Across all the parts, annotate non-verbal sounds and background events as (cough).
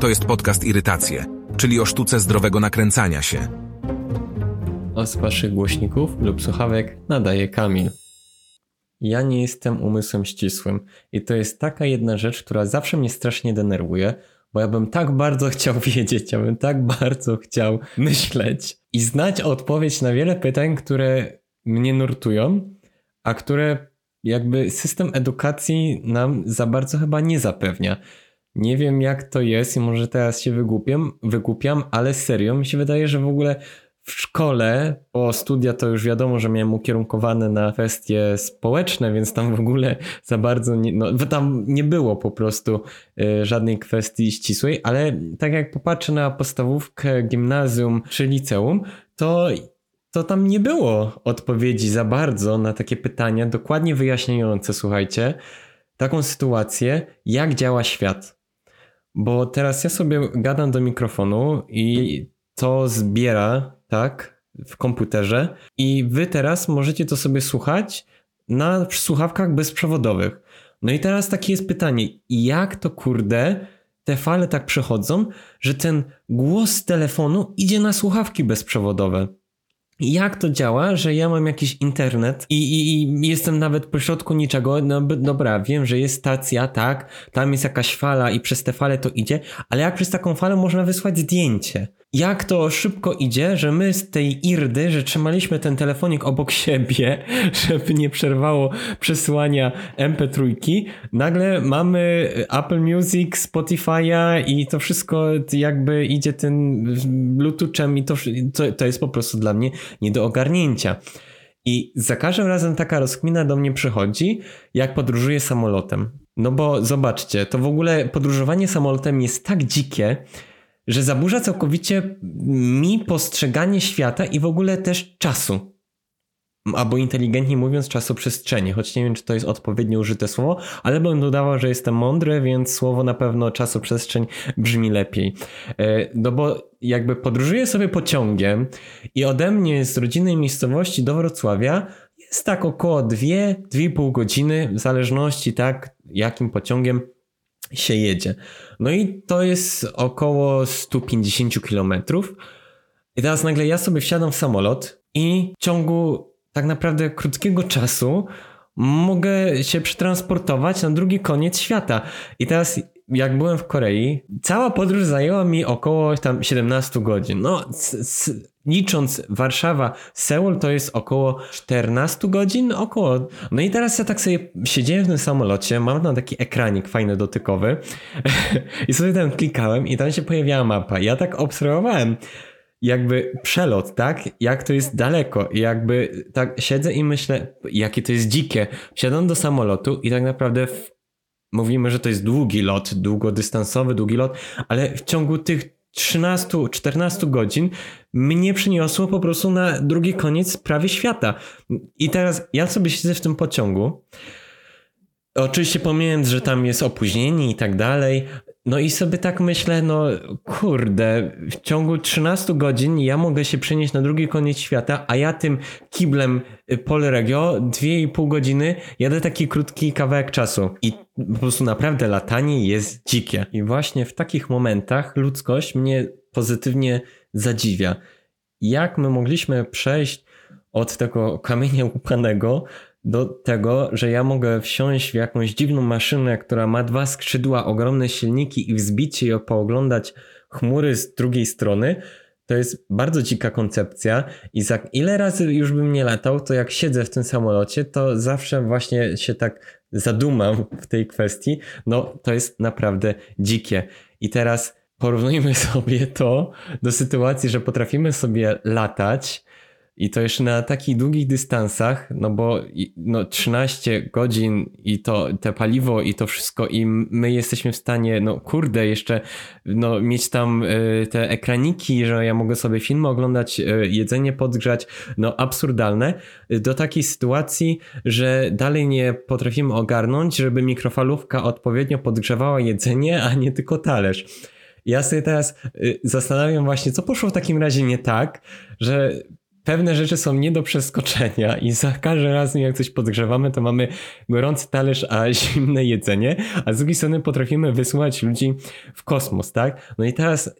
To jest podcast Irytacje, czyli o sztuce zdrowego nakręcania się. A z waszych głośników lub słuchawek nadaje Kamil. Ja nie jestem umysłem ścisłym i to jest taka jedna rzecz, która zawsze mnie strasznie denerwuje, bo ja bym tak bardzo (laughs) chciał wiedzieć, ja bym tak bardzo chciał myśleć i znać odpowiedź na wiele pytań, które mnie nurtują, a które jakby system edukacji nam za bardzo chyba nie zapewnia. Nie wiem jak to jest i może teraz się wygłupiam, wygłupiam, ale serio mi się wydaje, że w ogóle w szkole, bo studia to już wiadomo, że miałem ukierunkowane na kwestie społeczne, więc tam w ogóle za bardzo nie, no, tam nie było po prostu y, żadnej kwestii ścisłej, ale tak jak popatrzę na podstawówkę, gimnazjum czy liceum, to to tam nie było odpowiedzi za bardzo na takie pytania dokładnie wyjaśniające, słuchajcie, taką sytuację, jak działa świat. Bo teraz ja sobie gadam do mikrofonu i to zbiera, tak, w komputerze i wy teraz możecie to sobie słuchać na słuchawkach bezprzewodowych. No i teraz takie jest pytanie, jak to kurde te fale tak przechodzą, że ten głos telefonu idzie na słuchawki bezprzewodowe? Jak to działa, że ja mam jakiś internet i, i, i, jestem nawet po środku niczego, no dobra, wiem, że jest stacja, tak, tam jest jakaś fala i przez tę falę to idzie, ale jak przez taką falę można wysłać zdjęcie? Jak to szybko idzie, że my z tej irdy, że trzymaliśmy ten telefonik obok siebie, (laughs) żeby nie przerwało przesyłania MP3, nagle mamy Apple Music, Spotify'a i to wszystko jakby idzie tym Bluetoothem i to, to, to jest po prostu dla mnie nie do ogarnięcia. I za każdym razem taka rozkmina do mnie przychodzi, jak podróżuję samolotem. No bo zobaczcie, to w ogóle podróżowanie samolotem jest tak dzikie, że zaburza całkowicie mi postrzeganie świata i w ogóle też czasu. Albo inteligentnie mówiąc, czasoprzestrzeni, choć nie wiem, czy to jest odpowiednio użyte słowo, ale bym dodawał, że jestem mądry, więc słowo na pewno czasoprzestrzeń brzmi lepiej. E, no bo jakby podróżuję sobie pociągiem i ode mnie z rodzinnej miejscowości do Wrocławia jest tak około 2-2,5 godziny, w zależności tak, jakim pociągiem się jedzie. No i to jest około 150 km. I teraz nagle ja sobie wsiadam w samolot i w ciągu tak naprawdę krótkiego czasu mogę się przetransportować na drugi koniec świata. I teraz jak byłem w Korei, cała podróż zajęła mi około tam 17 godzin. No, licząc Warszawa, Seul to jest około 14 godzin, około. No i teraz ja tak sobie siedziałem w tym samolocie, mam tam taki ekranik fajny dotykowy (laughs) i sobie tam klikałem i tam się pojawiała mapa. Ja tak obserwowałem jakby przelot, tak? Jak to jest daleko i jakby tak siedzę i myślę, jakie to jest dzikie. Wsiadam do samolotu i tak naprawdę w... mówimy, że to jest długi lot, długodystansowy, długi lot, ale w ciągu tych 13-14 godzin mnie przyniosło po prostu na drugi koniec prawie świata. I teraz ja sobie siedzę w tym pociągu. Oczywiście pomijając, że tam jest opóźnienie i tak dalej, no i sobie tak myślę, no kurde, w ciągu 13 godzin ja mogę się przenieść na drugi koniec świata, a ja tym kiblem Polregio 2,5 godziny jadę taki krótki kawałek czasu. I po prostu naprawdę latanie jest dzikie. I właśnie w takich momentach ludzkość mnie pozytywnie zadziwia. Jak my mogliśmy przejść od tego kamienia (laughs) łupanego do tego, że ja mogę wsiąść w jakąś dziwną maszynę, która ma dwa skrzydła, ogromne silniki i wzbić się i pooglądać chmury z drugiej strony, to jest bardzo dzika koncepcja i za ile razy już bym nie latał, to jak siedzę w tym samolocie, to zawsze właśnie się tak zadumam w tej kwestii. No, to jest naprawdę dzikie. I teraz porównujmy (laughs) sobie to do sytuacji, że potrafimy sobie latać i to jeszcze na takich długich dystansach, no bo no 13 godzin i to te paliwo i to wszystko i my jesteśmy w stanie, no kurde, jeszcze no mieć tam y, te ekraniki, że ja mogę sobie filmy oglądać, y, jedzenie podgrzać, no absurdalne, do takiej sytuacji, że dalej nie potrafimy ogarnąć, żeby mikrofalówka odpowiednio podgrzewała jedzenie, a nie tylko talerz. Ja sobie teraz y, zastanawiam właśnie, co poszło w takim razie nie tak, że pewne rzeczy są nie do przeskoczenia i za każdym razem jak coś podgrzewamy, to mamy gorący talerz, a (laughs) zimne jedzenie, a z drugiej strony potrafimy wysłać ludzi w kosmos, tak? No i teraz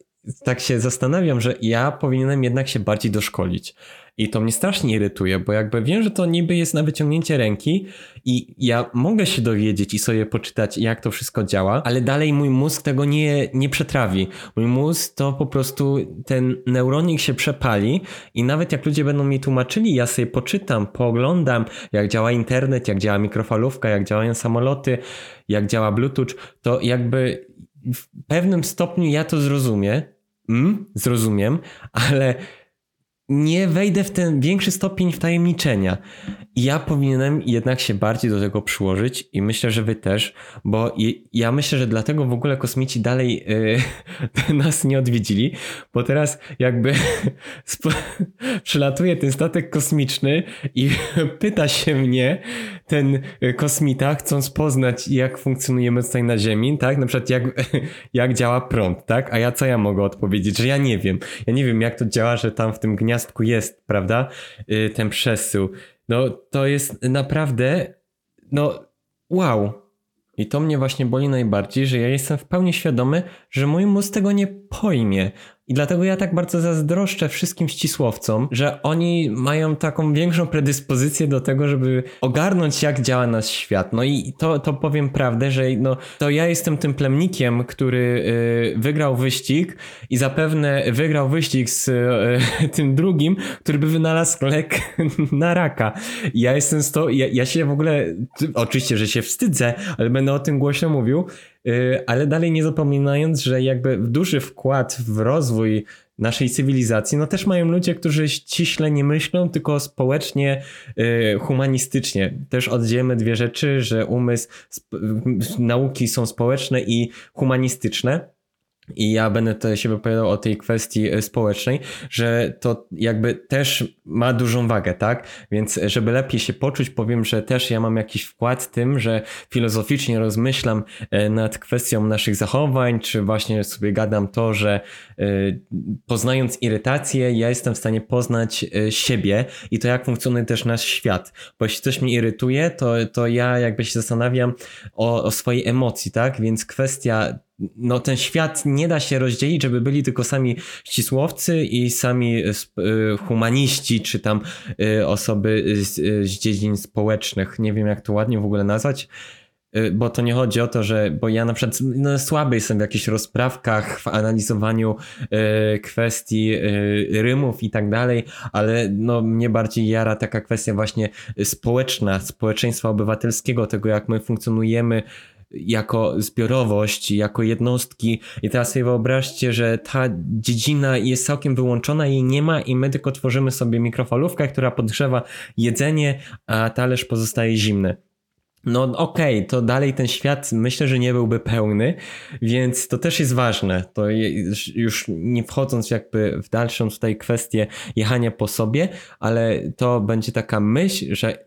tak się zastanawiam, że ja powinienem jednak się bardziej doszkolić. I to mnie strasznie irytuje, bo jakby wiem, że to niby jest na wyciągnięcie ręki i ja mogę się dowiedzieć i sobie poczytać, jak to wszystko działa, ale dalej mój mózg tego nie, nie przetrawi. Mój mózg to po prostu ten neuronik się przepali i nawet jak ludzie będą mi tłumaczyli, ja sobie poczytam, pooglądam, jak działa internet, jak działa mikrofalówka, jak działają samoloty, jak działa Bluetooth, to jakby w pewnym stopniu ja to zrozumiem, mm, zrozumiem, ale nie wejdę w ten większy stopień wtajemniczenia. Ja powinienem jednak się bardziej do tego przyłożyć i myślę, że wy też, bo ja myślę, że dlatego w ogóle kosmici dalej yy, (laughs) nas nie odwiedzili, bo teraz jakby (laughs) przylatuje ten statek kosmiczny i (laughs) pyta się mnie ten kosmita, chcąc poznać jak funkcjonujemy tutaj na Ziemi, tak? Na przykład jak, jak działa prąd, tak? A ja co ja mogę odpowiedzieć? Że ja nie wiem. Ja nie wiem jak to działa, że tam w tym gniazdku jest, prawda? Yy, ten przesył no to jest naprawdę, no wow. I to mnie właśnie boli najbardziej, że ja jestem w pełni świadomy, że mój mózg tego nie pojmie. I dlatego ja tak bardzo zazdroszczę wszystkim ścisłowcom, że oni mają taką większą predyspozycję do tego, żeby ogarnąć, jak działa nasz świat. No i to, to powiem prawdę, że no, to ja jestem tym plemnikiem, który y, wygrał wyścig i zapewne wygrał wyścig z y, (laughs) tym drugim, który by wynalazł lek (laughs) na raka. Ja jestem z to, ja, ja się w ogóle, oczywiście, że się wstydzę, ale będę o tym głośno mówił, ale dalej nie zapominając, że jakby duży wkład w rozwój naszej cywilizacji, no też mają ludzie, którzy ściśle nie myślą, tylko społecznie, y, humanistycznie. Też oddzielmy dwie rzeczy, że umysł, nauki są społeczne i humanistyczne. I ja będę tutaj się wypowiadał o tej kwestii e, społecznej, że to jakby też ma dużą wagę, tak? Więc e, żeby lepiej się poczuć, powiem, że też ja mam jakiś wkład w tym, że filozoficznie rozmyślam e, nad kwestią naszych zachowań, czy właśnie sobie gadam to, że poznając irytację, ja jestem w stanie poznać siebie i to, jak funkcjonuje też nasz świat. Bo jeśli coś mnie irytuje, to, to ja jakby się zastanawiam o, o swojej emocji, tak? Więc kwestia no ten świat nie da się rozdzielić, żeby byli tylko sami ścisłowcy i sami e, e, humaniści, czy tam e, osoby z, z dziedzin społecznych. Nie wiem, jak to ładnie w ogóle nazwać bo to nie chodzi o to, że, bo ja na przykład no, słaby jestem w jakichś rozprawkach, w analizowaniu y, kwestii y, rymów i tak dalej, ale no mnie bardziej jara taka kwestia właśnie społeczna, społeczeństwa obywatelskiego, tego jak my funkcjonujemy jako zbiorowość, jako jednostki. I teraz sobie wyobraźcie, że ta dziedzina jest całkiem wyłączona, jej nie ma i my tylko tworzymy sobie mikrofalówkę, która podgrzewa jedzenie, a talerz pozostaje zimny. No okej, okay, to dalej ten świat myślę, że nie byłby pełny, więc to też jest ważne. To już nie wchodząc jakby w dalszą tutaj kwestię jechania po sobie, ale to będzie taka myśl, że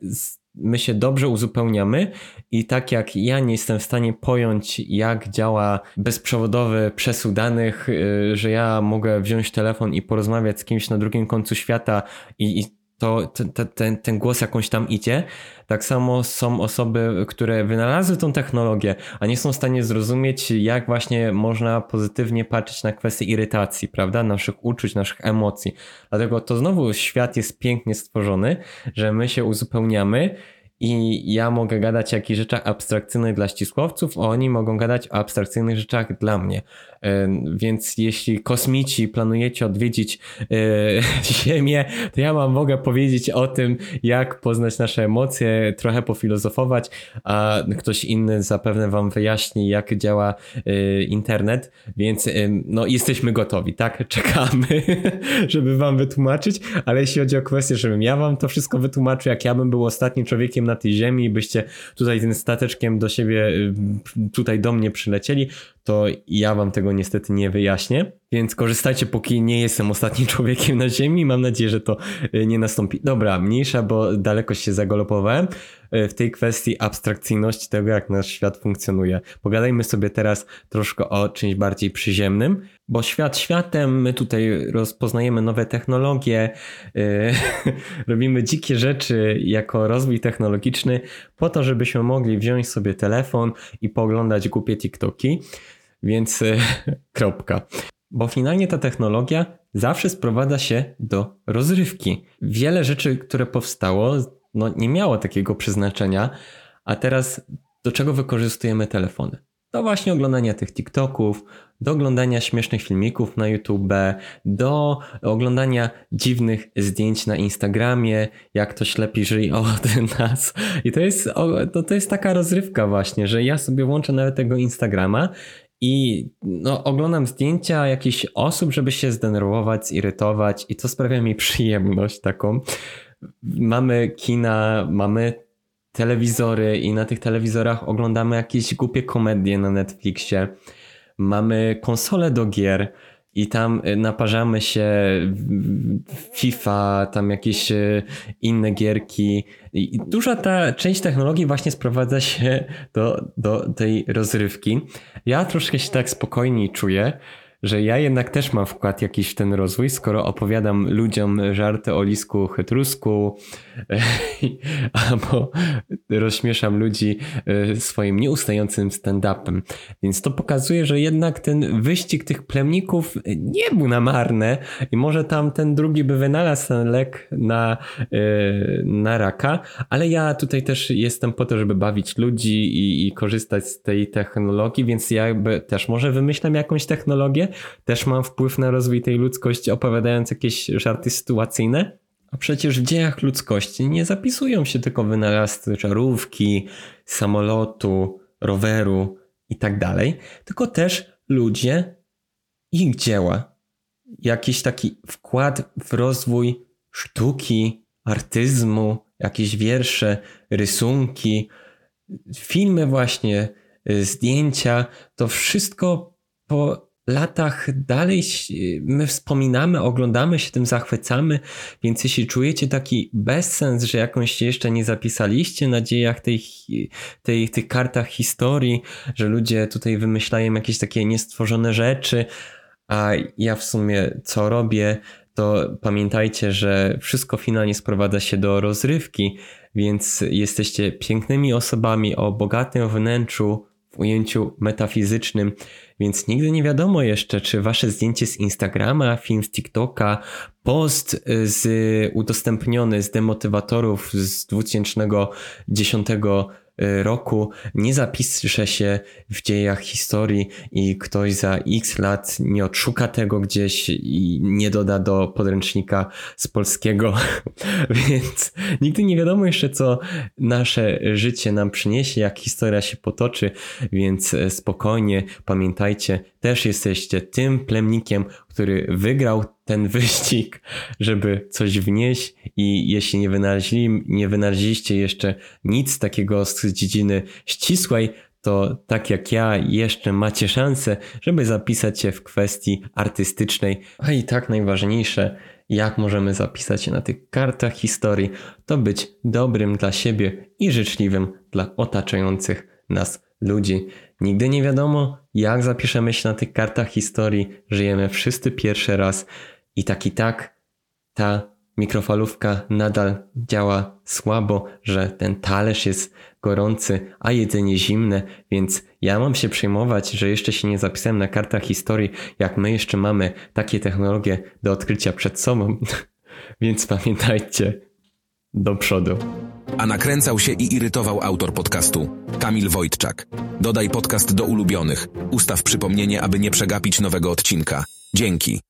my się dobrze uzupełniamy i tak jak ja nie jestem w stanie pojąć, jak działa bezprzewodowy przesył danych, y, że ja mogę wziąć telefon i porozmawiać z kimś na drugim końcu świata i, i to ten, ten, ten głos jakąś tam idzie. Tak samo są osoby, które wynalazły tą technologię, a nie są w stanie zrozumieć, jak właśnie można pozytywnie patrzeć na kwestie irytacji, prawda? Naszych uczuć, naszych emocji. Dlatego to znowu świat jest pięknie stworzony, że my się uzupełniamy i ja mogę gadać o jakichś rzeczach abstrakcyjnych dla ścisłowców, a oni mogą gadać o abstrakcyjnych rzeczach dla mnie. Więc jeśli kosmici planujecie odwiedzić e, (laughs) Ziemię, to ja wam mogę powiedzieć o tym, jak poznać nasze emocje, trochę pofilozofować, a ktoś inny zapewne wam wyjaśni, jak działa e, internet, więc no jesteśmy gotowi, tak? (laughs) Czekamy, (laughs) żeby wam wytłumaczyć, ale jeśli chodzi o kwestię, żebym ja wam to wszystko wytłumaczył, jak ja bym był ostatnim człowiekiem na tej Ziemi i byście tutaj tym stateczkiem do siebie, tutaj do mnie przylecieli, to ja wam tego niestety nie wyjaśnię. Więc korzystajcie, póki nie jestem ostatnim (laughs) człowiekiem na Ziemi. Mam nadzieję, że to y, nie nastąpi. Dobra, mniejsza, bo daleko się zagolopowałem y, w tej kwestii abstrakcyjności tego, jak nasz świat funkcjonuje. Pogadajmy sobie teraz troszkę o czymś bardziej przyziemnym, bo świat światem, my tutaj rozpoznajemy nowe technologie, yy, (laughs) robimy dzikie rzeczy jako rozwój technologiczny, po to, żebyśmy mogli wziąć sobie telefon i poglądać głupie TikToki. Więc yy, (laughs) kropka. Bo finalnie ta technologia zawsze sprowadza się do rozrywki. Wiele rzeczy, które powstało, no, nie miało takiego przeznaczenia, a teraz do czego wykorzystujemy telefony? Do właśnie oglądania tych TikToków, do oglądania śmiesznych filmików na YouTube, do oglądania dziwnych zdjęć na Instagramie, jak ktoś lepiej żyje od (laughs) nas. I to jest, to, to jest taka rozrywka właśnie, że ja sobie włączę nawet tego Instagrama i no, oglądam zdjęcia jakichś osób, żeby się zdenerwować, zirytować i to sprawia mi (laughs) przyjemność taką. Mamy kina, mamy telewizory i na tych telewizorach oglądamy jakieś głupie komedie na Netflixie. Mamy konsole do gier i tam y, naparzamy się FIFA, tam jakieś y, inne gierki. I duża ta część technologii właśnie sprowadza się do, do tej rozrywki. Ja troszkę się tak spokojniej czuję, że ja jednak też mam wkład jakiś w ten rozwój, skoro opowiadam ludziom żarty o lisku chytrusku (laughs) albo rozśmieszam ludzi e, swoim nieustającym stand-upem. Więc to pokazuje, że jednak ten wyścig tych plemników nie był na marne i może tam ten drugi by wynalazł ten lek na, e, na raka, ale ja tutaj też jestem po to, żeby bawić ludzi i, i korzystać z tej technologii, więc ja też może wymyślam jakąś technologię, też mam wpływ na rozwój tej ludzkości, opowiadając jakieś żarty sytuacyjne. A przecież w dziejach ludzkości nie zapisują się tylko wynalazcy czarówki, samolotu, roweru i tak tylko też ludzie, ich dzieła. Jakiś taki wkład w rozwój sztuki, artyzmu, jakieś wiersze, rysunki, filmy właśnie, y, zdjęcia, to wszystko po latach dalej my wspominamy, oglądamy się tym, zachwycamy, więc jeśli czujecie taki bezsens, że jakąś jeszcze nie zapisaliście na dziejach tej, tej, tych kartach historii, że ludzie tutaj wymyślają jakieś takie niestworzone rzeczy, a ja w sumie co robię, to pamiętajcie, że wszystko finalnie sprowadza się do rozrywki, więc jesteście pięknymi osobami o bogatym wnętrzu, w ujęciu metafizycznym, więc nigdy nie wiadomo jeszcze, czy wasze zdjęcie z Instagrama, film z TikToka, post z udostępniony z demotywatorów z 2010 Y, roku nie zapisze się w dziejach historii i ktoś za x lat nie odszuka tego gdzieś i nie doda do podręcznika z polskiego. (laughs) Więc nigdy nie wiadomo jeszcze, co nasze życie nam przyniesie, jak historia się potoczy, więc e, spokojnie pamiętajcie, też jesteście tym plemnikiem, który wygrał ten (laughs) wyścig, żeby coś wnieść i jeśli nie, wynaleźli, nie wynaleźliście jeszcze nic takiego z dziedziny ścisłej, to tak jak ja jeszcze macie szansę, żeby zapisać się w kwestii artystycznej, a i tak najważniejsze, jak możemy zapisać się na tych kartach historii, to być dobrym dla siebie i życzliwym dla otaczających nas ludzi. Nigdy nie wiadomo, jak zapiszemy się na tych kartach historii. Żyjemy wszyscy pierwszy raz i tak i tak ta mikrofalówka nadal działa słabo, że ten talerz jest gorący, a jedzenie zimne, więc ja mam się przejmować, że jeszcze się nie zapisałem na kartach historii, jak my jeszcze mamy takie technologie do odkrycia przed sobą. (laughs) więc pamiętajcie, do przodu. A nakręcał się i irytował autor podcastu, Kamil Wojtczak. Dodaj podcast do ulubionych. Ustaw przypomnienie, aby nie przegapić nowego odcinka. Dzięki.